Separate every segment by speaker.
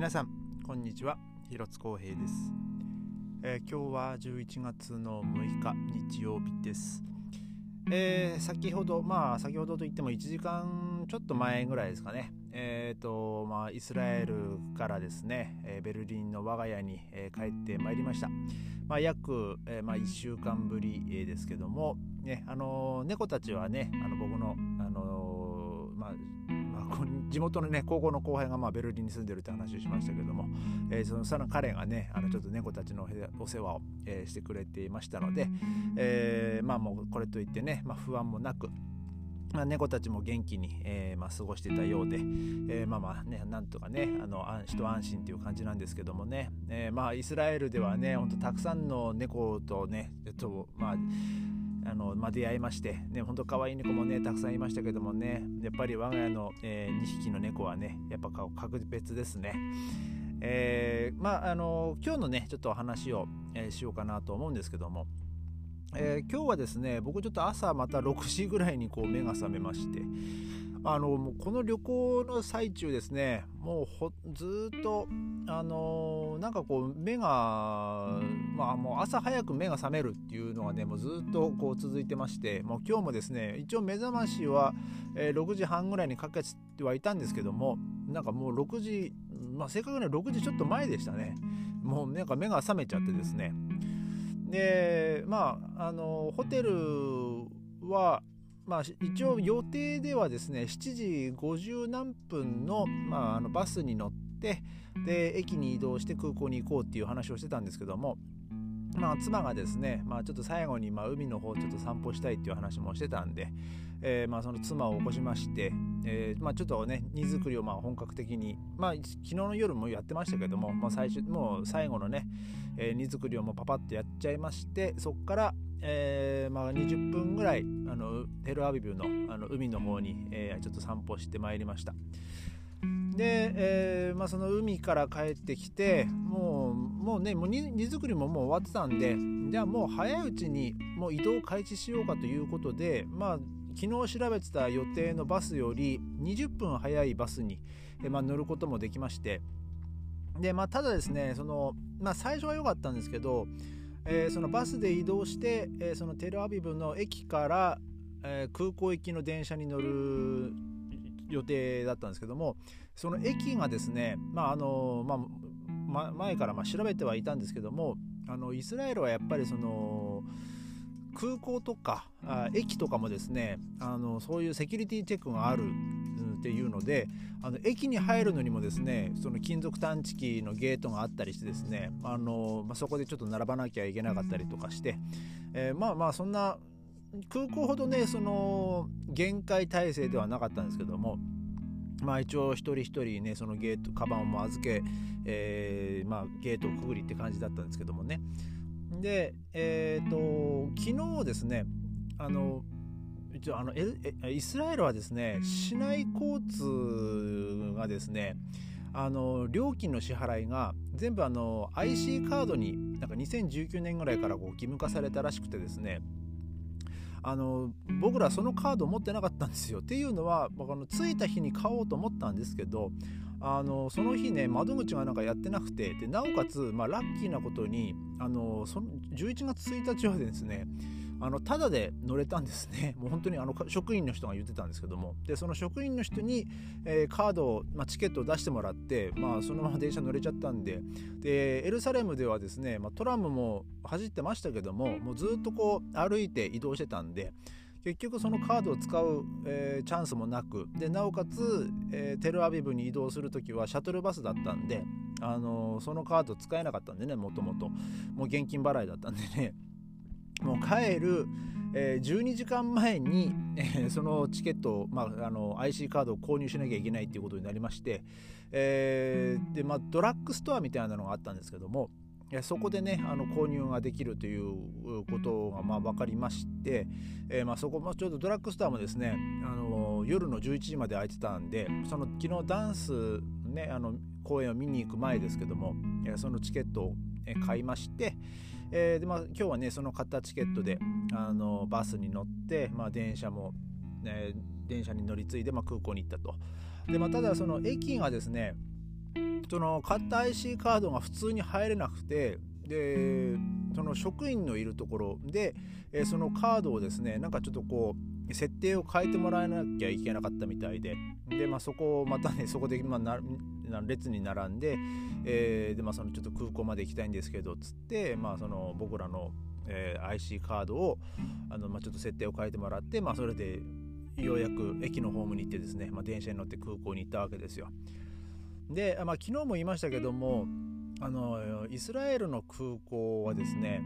Speaker 1: 皆さんこんにちは。広津光平です、えー、今日は11月の6日日曜日です、えー、先ほどまあ先ほどといっても1時間ちょっと前ぐらいですかね。えーとまあ、イスラエルからですね、えー、ベルリンの我が家に、えー、帰ってまいりました、まあ、約、えーまあ、1週間ぶり、えー、ですけども、ねあのー、猫たちはねあの僕の、あの地元のね高校の後輩がまあベルリンに住んでるって話をしましたけども、えー、そのその彼がねあのちょっと猫たちのお世話を、えー、してくれていましたので、えー、まあもうこれといってね、まあ、不安もなくまあ、猫たちも元気に、えーまあ、過ごしてたようで、えー、まあまあねなんとかねあの一安心という感じなんですけどもね、えー、まあイスラエルではねほんとたくさんの猫とねとまああの、まあ、出会いまして、ね、ほんと可愛い猫もね、たくさんいましたけどもね、やっぱり我が家の、えー、2匹の猫はね、やっぱ格別ですね。えー、まあ、あの、今日のね、ちょっとお話を、えー、しようかなと思うんですけども、えー、今日はですね、僕ちょっと朝また6時ぐらいにこう目が覚めまして、あのもうこの旅行の最中ですねもうずっとあのなんかこう目がまあもう朝早く目が覚めるっていうのがねもうずっとこう続いてましてもう今日もですね一応目覚ましは、えー、6時半ぐらいにかけてはいたんですけどもなんかもう6時まあ正確には6時ちょっと前でしたね。もうなんか目が覚めちゃってですね。でまああのホテルはまあ、一応予定ではですね7時50何分の,、まあ、あのバスに乗ってで駅に移動して空港に行こうっていう話をしてたんですけども、まあ、妻がですね、まあ、ちょっと最後にまあ海の方ちょっと散歩したいっていう話もしてたんで、えー、まあその妻を起こしまして、えーまあ、ちょっとね荷造りをまあ本格的に、まあ、昨日の夜もやってましたけども、まあ、最初もう最後のね、えー、荷造りをもうパパッとやっちゃいましてそこからえーまあ、20分ぐらいあのテルアビブのあの海の方に、え、ちょっと散歩してまいりました。で、えーまあ、その海から帰ってきてもうもうねもう荷造りももう終わってたんでじゃあもう早いうちにもう移動開始しようかということでまあ昨日調べてた予定のバスより20分早いバスに、えーまあ、乗ることもできましてで、まあ、ただですねその、まあ、最初は良かったんですけどえー、そのバスで移動して、えー、そのテルアビブの駅から、えー、空港行きの電車に乗る予定だったんですけどもその駅がですね、まああのまあ、前からま調べてはいたんですけどもあのイスラエルはやっぱりその空港とかあ駅とかもですねあのそういうセキュリティチェックがあるっていうのであの駅に入るのにもですねその金属探知機のゲートがあったりしてですねあの、まあ、そこでちょっと並ばなきゃいけなかったりとかして、えー、まあまあそんな空港ほどねその限界体制ではなかったんですけどもまあ一応一人一人ねそのゲートカバンを預け、えー、まあゲートをくぐりって感じだったんですけどもね。でえっ、ー、と昨日ですねあの一応あのイスラエルはですね市内交通がですねあの料金の支払いが全部あの IC カードになんか2019年ぐらいからこう義務化されたらしくてですね。あの僕らそのカード持ってなかったんですよ。っていうのはあの着いた日に買おうと思ったんですけどあのその日ね窓口がなんかやってなくてでなおかつ、まあ、ラッキーなことにあのその11月1日はですねあのただで乗れたんですね。もう本当にあの職員の人が言ってたんですけども。でその職員の人に、えー、カードを、まあ、チケットを出してもらって、まあ、そのまま電車乗れちゃったんで。でエルサレムではですね、まあ、トラムも走ってましたけどももうずっとこう歩いて移動してたんで結局そのカードを使う、えー、チャンスもなく。でなおかつ、えー、テルアビブに移動する時はシャトルバスだったんで、あのー、そのカード使えなかったんでねもともと。もう現金払いだったんでねもう帰る、えー、12時間前に、えー、そのチケット、まあ、あの IC カードを購入しなきゃいけないっていうことになりまして、えー、でまあ、ドラッグストアみたいなのがあったんですけどもそこでねあの購入ができるということがまあ分かりまして、えー、まあそこもちょうどドラッグストアもですねあの夜の11時まで空いてたんでその昨日ダンスねあの公演を見に行く前ですけどもそのチケットを買いまして、えーでまあ、今日はねその買ったチケットであのバスに乗って、まあ、電車も、ね、電車に乗り継いで、まあ、空港に行ったと。で、まあ、ただその駅がですねその買った IC カードが普通に入れなくてでその職員のいるところで、そのカードをですねなんかちょっとこう設定を変えてもらえなきゃいけなかったみたいでで、まあ、そこをまたねそこで、まあ、な列に並んで,、えーでまあ、そのちょっと空港まで行きたいんですけどつって、まあ、その僕らの、えー、IC カードをあの、まあ、ちょっと設定を変えてもらって、まあ、それでようやく駅のホームに行ってですね、まあ、電車に乗って空港に行ったわけですよ。で、まあ、昨日も言いましたけどもあのイスラエルの空港はですね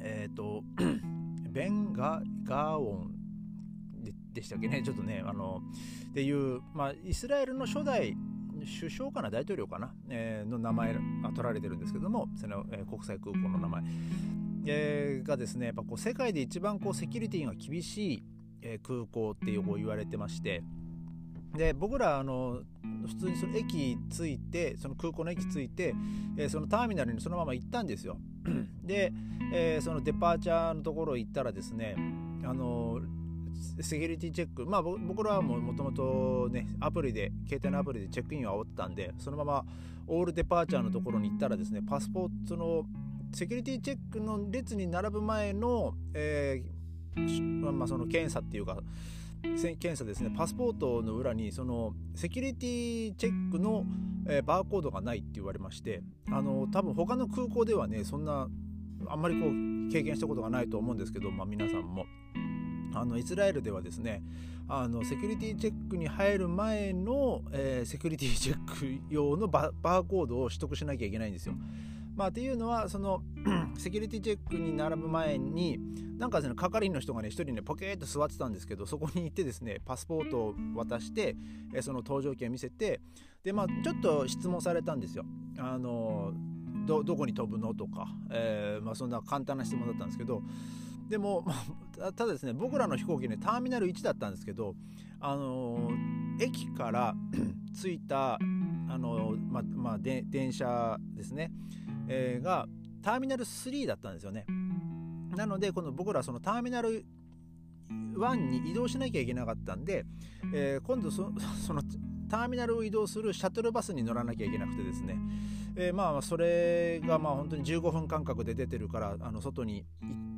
Speaker 1: えっ、ー、とベンガガーオンでしたっけねちょっとねあのっていう、まあ、イスラエルの初代首相かな大統領かな、えー、の名前が取られてるんですけどもその、えー、国際空港の名前、えー、がですねやっぱこう世界で一番こうセキュリティが厳しい、え、空港っていうこう言われてまして。で僕らあの普通にその駅着いてその空港の駅着いて、え、そのターミナルにそのまま行ったんですよ。で、え、そのデパーチャーのところ行ったらですねあのセキュリティチェックまあ僕らはもともとねアプリで携帯のアプリでチェックインを煽ってたんでそのままオールデパーチャーのところに行ったらですねパスポートのセキュリティチェックの列に並ぶ前の、えー、まあ、その検査っていうか検査ですねパスポートの裏にそのセキュリティチェックの、えー、バーコードがないって言われましてあの多分他の空港ではねそんなあんまりこう経験したことがないと思うんですけど、まあ、皆さんも。あのイスラエルではですねあのセキュリティチェックに入る前の、えー、セキュリティチェック用のバーコードを取得しなきゃいけないんですよ。まあ、ていうのはその セキュリティチェックに並ぶ前になんかですね係員の人がね一人ねポケーっと座ってたんですけどそこに行ってですねパスポートを渡して、えその搭乗券を見せてでまあちょっと質問されたんですよ。あのどこに飛ぶの？とか、えーまあ、そんな簡単な質問だったんですけどでも、まあ、ただですね僕らの飛行機ねターミナル1だったんですけど、あのー、駅から 着いた、あのー、ままあ、電車ですねえー、がターミナル3だったんですよね。なのでこの僕らそのターミナル1に移動しなきゃいけなかったんで、えー、今度そ のターミナルを移動するシャトルバスに乗らなきゃいけなくてですね、えー、まあそれがまあ本当に15分間隔で出てるからあの外に行って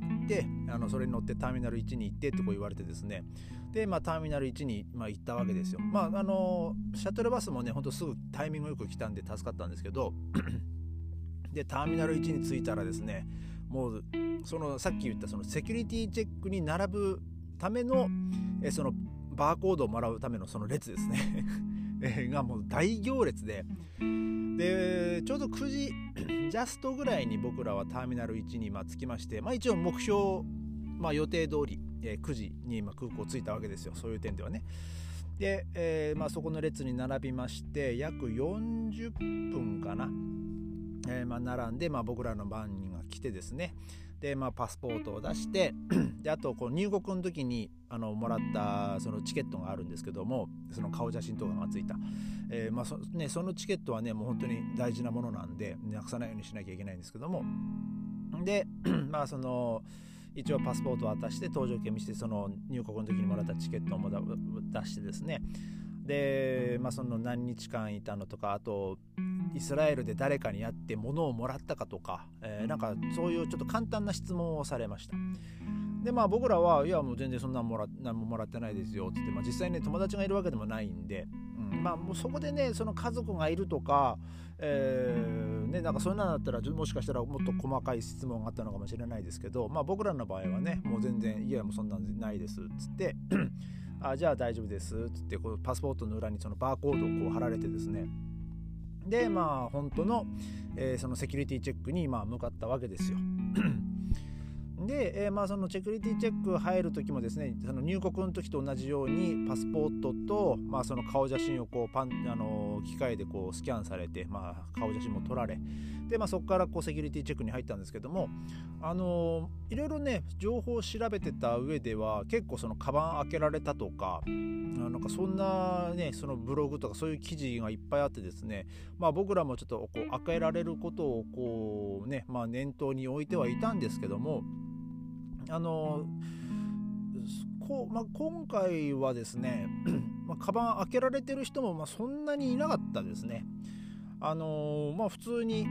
Speaker 1: あのそれに乗ってターミナル1に行ってとこう言われてですね。で、まあ、ターミナル1に、まあ、行ったわけですよ。まああのシャトルバスもねほんとすぐタイミングよく来たんで助かったんですけど。でターミナル1に着いたらですねもうそのさっき言ったそのセキュリティチェックに並ぶためのえそのバーコードをもらうためのその列ですね。がもう大行列で。でちょうど9時 ジャストぐらいに僕らはターミナル1にま着きまして、まあ、一応目標、まあ、予定通り、え9時に今空港着いたわけですよ。そういう点ではね。で、えー、まあ、そこの列に並びまして約40分かな。えー、まあ、並んで、まあ、僕らの番人が来てですねで、まあ、パスポートを出して であとこう入国の時にあのもらったそのチケットがあるんですけどもその顔写真とかがついた、えー、まあそね、そのチケットはねもう本当に大事なものなんでなくさないようにしなきゃいけないんですけども。で まあその一応パスポートを渡して搭乗券見せてその入国の時にもらったチケットも出してですね。で、まあ、その何日間いたのとかあとイスラエルで誰かに会って物をもらったかとか、えー、なんかそういうちょっと簡単な質問をされました。でまあ僕らはいやもう全然そんなもら何ももらってないですよっつって、まあ、実際ね友達がいるわけでもないんで、うん、まあもうそこでねその家族がいるとか、えー、ねなんかそんなのだったらもしかしたらもっと細かい質問があったのかもしれないですけどまあ僕らの場合はねもう全然いやもうそんなんないですっつって あじゃあ大丈夫ですっつってこうパスポートの裏にそのバーコードをこう貼られてですねでまあ本当の、えー、そのセキュリティチェックにまあ向かったわけですよ。で、えー、まあそのセキュリティチェック入る時もですねその入国の時と同じようにパスポートと、まあ、その顔写真をこうパンあの機械でこうスキャンされて、まあ、顔写真も撮られで、まあ、そこからこうセキュリティチェックに入ったんですけどもあのいろいろね情報を調べてた上では結構そのカバン開けられたとかなんかそんなねそのブログとかそういう記事がいっぱいあってですねまあ僕らもちょっとこう開けられることをこうねまあ念頭に置いてはいたんですけどもあのこう、まあ、今回はですね まあ、カバン開けられてる人もまあそんなにいなかったですね。あの、まあ普通に、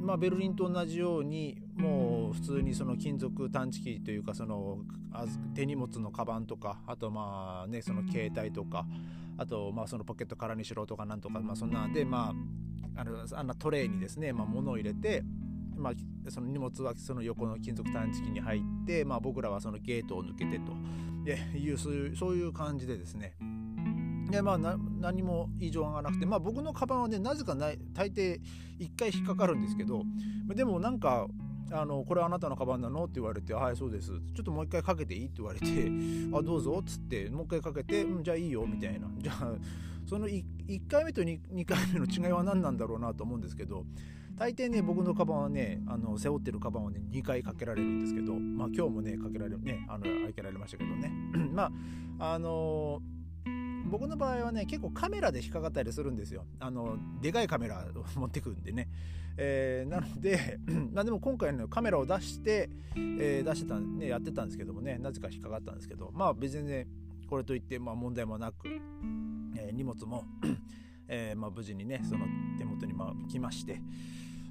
Speaker 1: まあ、ベルリンと同じようにもう普通にその金属探知機というかその手荷物のカバンとかあとまあねその携帯とかあとまあそのポケットからにしろとかなんとかまあそんなんでまああのあんなトレイにですね、まあ、物を入れてまあ、その荷物はその横の金属探知機に入って、まあ、僕らはそのゲートを抜けてと。いうそういうそういう感じでですね。でまあ何も異常がなくてまあ僕のカバンはねなぜかない大抵1回引っかかるんですけどでもなんかあのこれあなたのカバンなの？って言われて「はいそうです」ちょっともう一回かけていい？って言われて「あどうぞ」っつってもう一回かけて「うんじゃあいいよ」みたいな。じゃあその 1, 1回目と 2, 2回目の違いは何なんだろうなと思うんですけど大抵ね僕のカバンはねあの背負ってるカバンはね2回かけられるんですけどまあ今日もねかけられるねあの開けられましたけどね。まああのー僕の場合はね結構カメラで引っかかったりするんですよ。あのでかいカメラを持ってくんでね、えー、なので まあでも今回のカメラを出して、えー、出してたねやってたんですけどもねなぜか引っかかったんですけどまあ別にねこれといって、まあ、問題もなく、えー、荷物もえーまあ、無事にねその手元に来まして。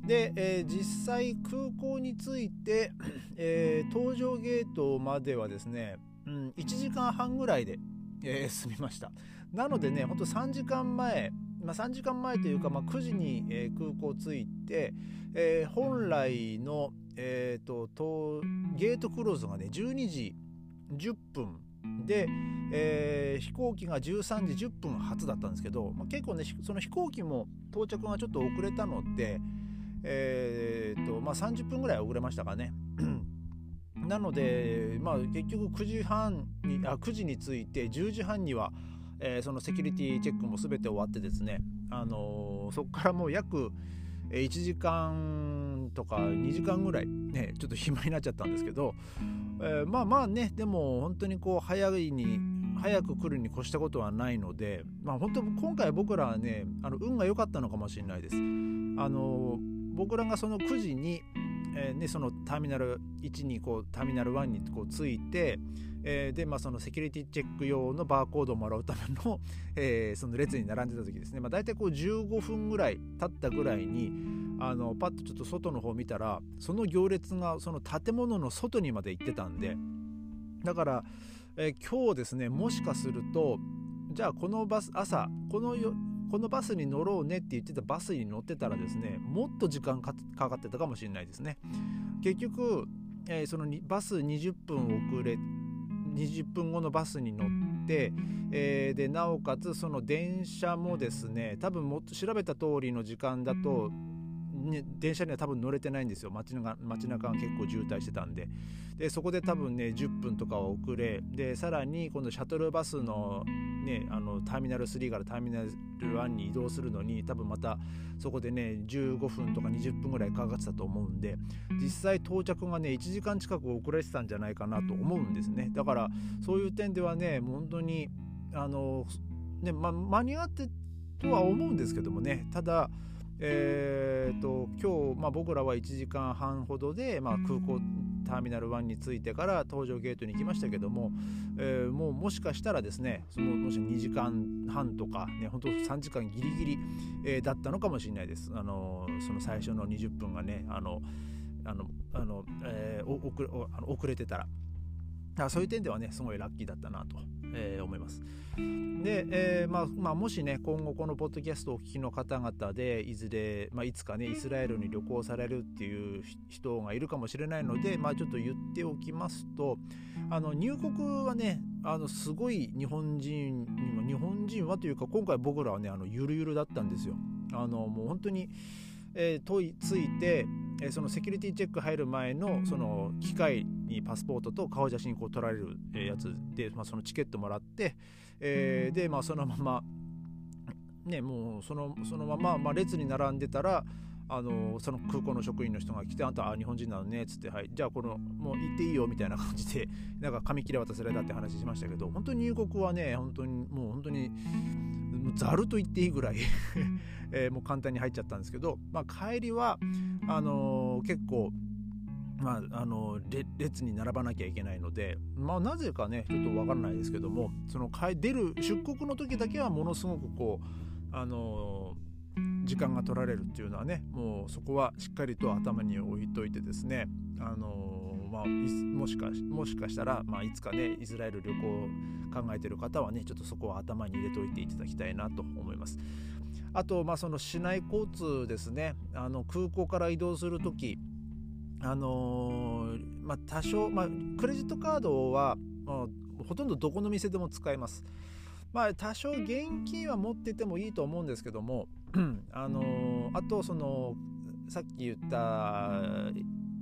Speaker 1: で、えー、実際空港に着いて、えー、搭乗ゲートまではですね、うん、1時間半ぐらいで、えー、済みました。なのでねほんと3時間前まあ、3時間前というか、まあ、9時に、え、空港着いて、え、本来の、えーと、とゲートクローズがね12時10分で、えー、飛行機が13時10分発だったんですけど、まあ、結構ねその飛行機も到着がちょっと遅れたので、えーとまあ、30分ぐらい遅れましたかね。なので、まあ、結局9時半にあ9時に着いて10時半には、えー、そのセキュリティチェックも全て終わってですね、あのー、そこからもう約1時間とか2時間ぐらいねちょっと暇になっちゃったんですけど、えー、まあまあねでも本当にこう早いに早く来るに越したことはないのでまあ本当今回僕らはねあの運が良かったのかもしれないです。あの僕らがその9時に、えーね、そのターミナル1にこうターミナル1にこう着いて、えー、で、まあ、そのセキュリティチェック用のバーコードをもらうための、えー、その列に並んでた時ですね、まあ、大体こう15分ぐらい経ったぐらいにあのパッとちょっと外の方見たらその行列がその建物の外にまで行ってたんで。だから、えー、今日ですねもしかするとじゃあこのバス朝このよこのバスに乗ろうねって言ってたバスに乗ってたらですねもっと時間かかってたかもしれないですね。結局、えー、そのバス20分遅れ20分後のバスに乗って、えー、でなおかつその電車もですね多分もっと調べた通りの時間だとね、電車には多分乗れてないんですよ。街中街中が結構渋滞してたんで。でそこで多分ね10分とかは遅れでさらに今度シャトルバスの,、ね、あのターミナル3からターミナル1に移動するのに多分またそこでね15分とか20分ぐらいかかってたと思うんで実際到着がね1時間近く遅れてたんじゃないかなと思うんですね。だからそういう点ではね本当にあのね、ま、間に合ってとは思うんですけどもね。ただえーと、今日、まあ、僕らは1時間半ほどで、まあ、空港ターミナル1に着いてから搭乗ゲートに行きましたけども、えー、もうもしかしたらですねそのもし2時間半とか、ね、本当3時間ギリギリ、えー、だったのかもしれないです。あのその最初の20分がねあのあのあの、えー、遅遅れてたら。そういう点ではねすごいラッキーだったなと、えー、思います。で、えーまあまあ、もしね今後このポッドキャストをお聞きの方々でいずれ、まあ、いつかねイスラエルに旅行されるっていう人がいるかもしれないので、まあ、ちょっと言っておきますとあの入国はねあのすごい日本人にも日本人はというか今回僕らはねあのゆるゆるだったんですよ。あのもう本当にえー、問いついて、えー、そのセキュリティチェック入る前のその機械にパスポートと顔写真こう撮られるやつで、まあ、そのチケットもらって、えー、で、まあ、そのままねもうそのそのまま、まあ、列に並んでたらあのその空港の職員の人が来て「あんたあ日本人なのね」っつって「はいじゃあこのもう行っていいよ」みたいな感じでなんか紙切れ渡されたって話しましたけど本当に入国はね本当にもう本当にざると言っていいぐらい えー、もう簡単に入っちゃったんですけど、まあ、帰りはあのー、結構まあ、あの列に並ばなきゃいけないので、まあ、なぜかねちょっと分からないですけどもその出る出国の時だけはものすごくこうあの時間が取られるっていうのはねもうそこはしっかりと頭に置いといてですねあのー、まあ、もしかもしかしたら、まあ、いつかねイスラエル旅行考えてる方はねちょっとそこは頭に入れておいていただきたいなと思います。あと、まあ、その市内交通ですねあの空港から移動する時あのー、まあ、多少、まあ、クレジットカードは、まあ、ほとんどどこの店でも使えます。まあ、多少現金は持っててもいいと思うんですけども、あのー、あとそのさっき言った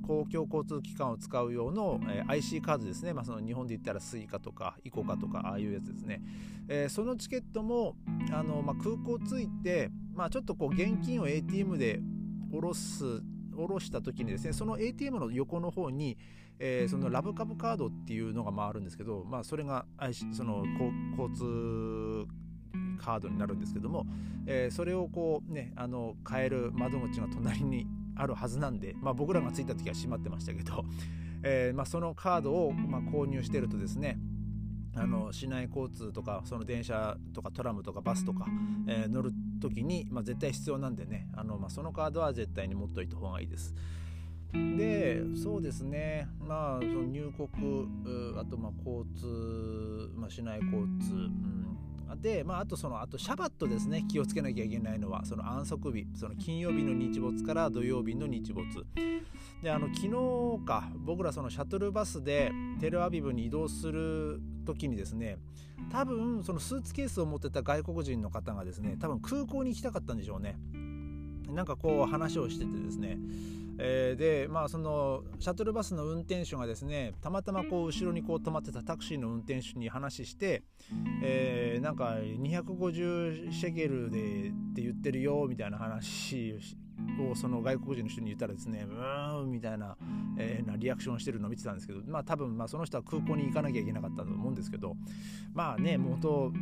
Speaker 1: 公共交通機関を使う用の、えー、IC カードですね、まあ、その日本で言ったら Suica とか ICOCA とかああいうやつですね、えー、そのチケットもあの、まあ、空港着いて、まあ、ちょっとこう現金を ATM で下ろす下ろした時にですねその ATM の横の方に、えー、そのラブカブカードっていうのが回るんですけど、まあ、それがその交通カードになるんですけども、えー、それをこうねあの買える窓口が隣にあるはずなんで、まあ、僕らが着いた時は閉まってましたけど、えーまあ、そのカードを、ま、購入してるとですねあの市内交通とかその電車とかトラムとかバスとか、えー、乗る時に、まあ、絶対必要なんでねあの、まあ、そのカードは絶対に持っといた方がいいです。でそうですねまあその入国あとま交通、まあ、市内交通、うんで、まあ、あとそのあとシャバットですね。気をつけなきゃいけないのは。その安息日。その金曜日の日没から土曜日の日没。であの昨日か。僕らそのシャトルバスでテルアビブに移動する時にですね多分そのスーツケースを持ってた外国人の方がですね多分空港に行きたかったんでしょうね。なんかこう話をしててですね。えー、でまあそのシャトルバスの運転手がですねたまたまこう後ろにこう止まってたタクシーの運転手に話して、えー、なんか250シェケルでって言ってるよみたいな話をその外国人の人に言ったらですねうーんみたいな,、えー、なリアクションしてるのを見てたんですけどまあ多分まあその人は空港に行かなきゃいけなかったと思うんですけどまあねもうと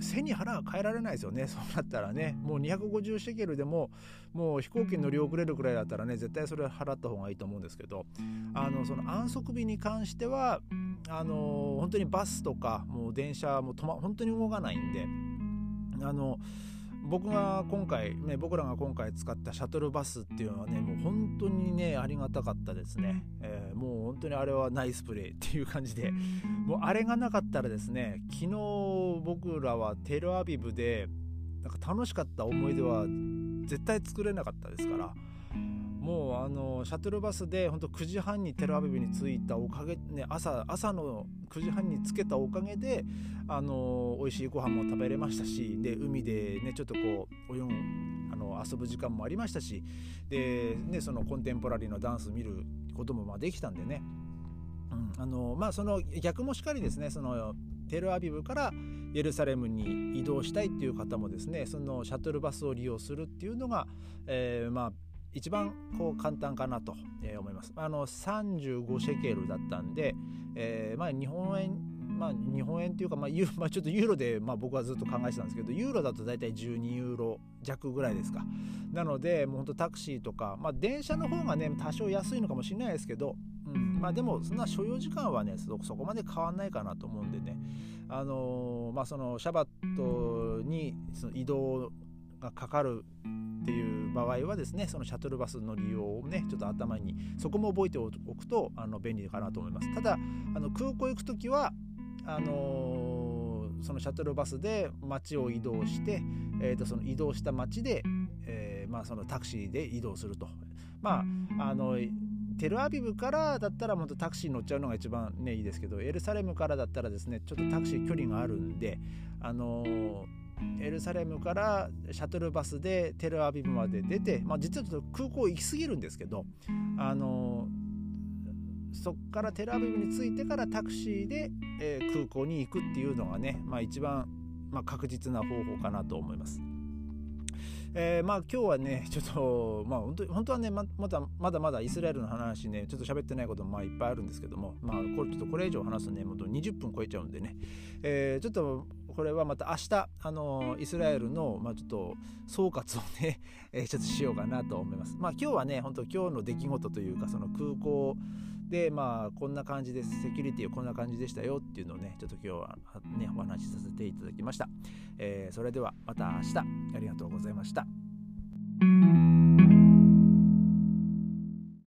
Speaker 1: 背に腹が変えられないですよね。そうなったらね。もう250シェケルでももう飛行機に乗り遅れるくらいだったらね絶対それは払った方がいいと思うんですけど。あのその安息日に関してはあの本当にバスとかもう電車も止ま本当に動かないんで。あの僕が今回、ね、僕らが今回使ったシャトルバスっていうのはねもう本当にねありがたかったですね、えー、もう本当にあれはナイスプレーっていう感じで。もうあれがなかったらですね昨日僕らはテルアビブでなんか楽しかった思い出は絶対作れなかったですからもうあのシャトルバスで本当9時半にテルアビブに着いたおかげ、ね、朝朝の9時半に着けたおかげであの美味しいご飯も食べれましたしで海でねちょっとこう泳ぐあの遊ぶ時間もありましたしで、ね、そのコンテンポラリーのダンス見ることもまあできたんでね、うんあのまあ、その逆もしかりですねそのテルアビブからエルサレムに移動したいっていう方もですねそのシャトルバスを利用するっていうのが、えー、まあ一番こう簡単かなと思います。あの35シェケルだったんで、えー、まあ日本円まあ日本円っていうか、まあ、ユ まあ、ちょっとユーロで、まあ、僕はずっと考えてたんですけどユーロだと大体12ユーロ弱ぐらいですかなのでもうほんとタクシーとか、まあ、電車の方がね多少安いのかもしれないですけど、うんまあ、でもそんな所要時間はねそこまで変わんないかなと思うんでねあのー、まあそのシャバットにその移動がかかるっていう場合はですねそのシャトルバスの利用をねちょっと頭にそこも覚えておくとあの便利かなと思います。ただあの空港行く時はあのー、そのシャトルバスで街を移動して、えー、とその移動した街で、えー、まあ、そのタクシーで移動すると。まああのテルアビブからだったら本当タクシーに乗っちゃうのが一番ねいいですけどエルサレムからだったらですねちょっとタクシー距離があるんであのーエルサレムからシャトルバスでテルアビブまで出て、まあ、実はちょっと空港行き過ぎるんですけど、あのそこからテルアビブに着いてからタクシーで、えー、空港に行くっていうのがね、まあ、一番、まあ、確実な方法かなと思います。えー、まあ今日はねちょっとまあ本当本当はねままだまだまだイスラエルの話ねちょっと喋ってないこともまあいっぱいあるんですけどもまあこれちょっとこれ以上話すとねもう20分超えちゃうんでね、えー、ちょっとこれはまた明日あのイスラエルのまあちょっと総括をね、えー、ちょっとしようかなと思います。まあ今日はね本当今日の出来事というかその空港でまあこんな感じです。セキュリティはこんな感じでしたよっていうのをねちょっと今日はねお話しさせていただきました、えー、それではまた明日。ありがとうございました。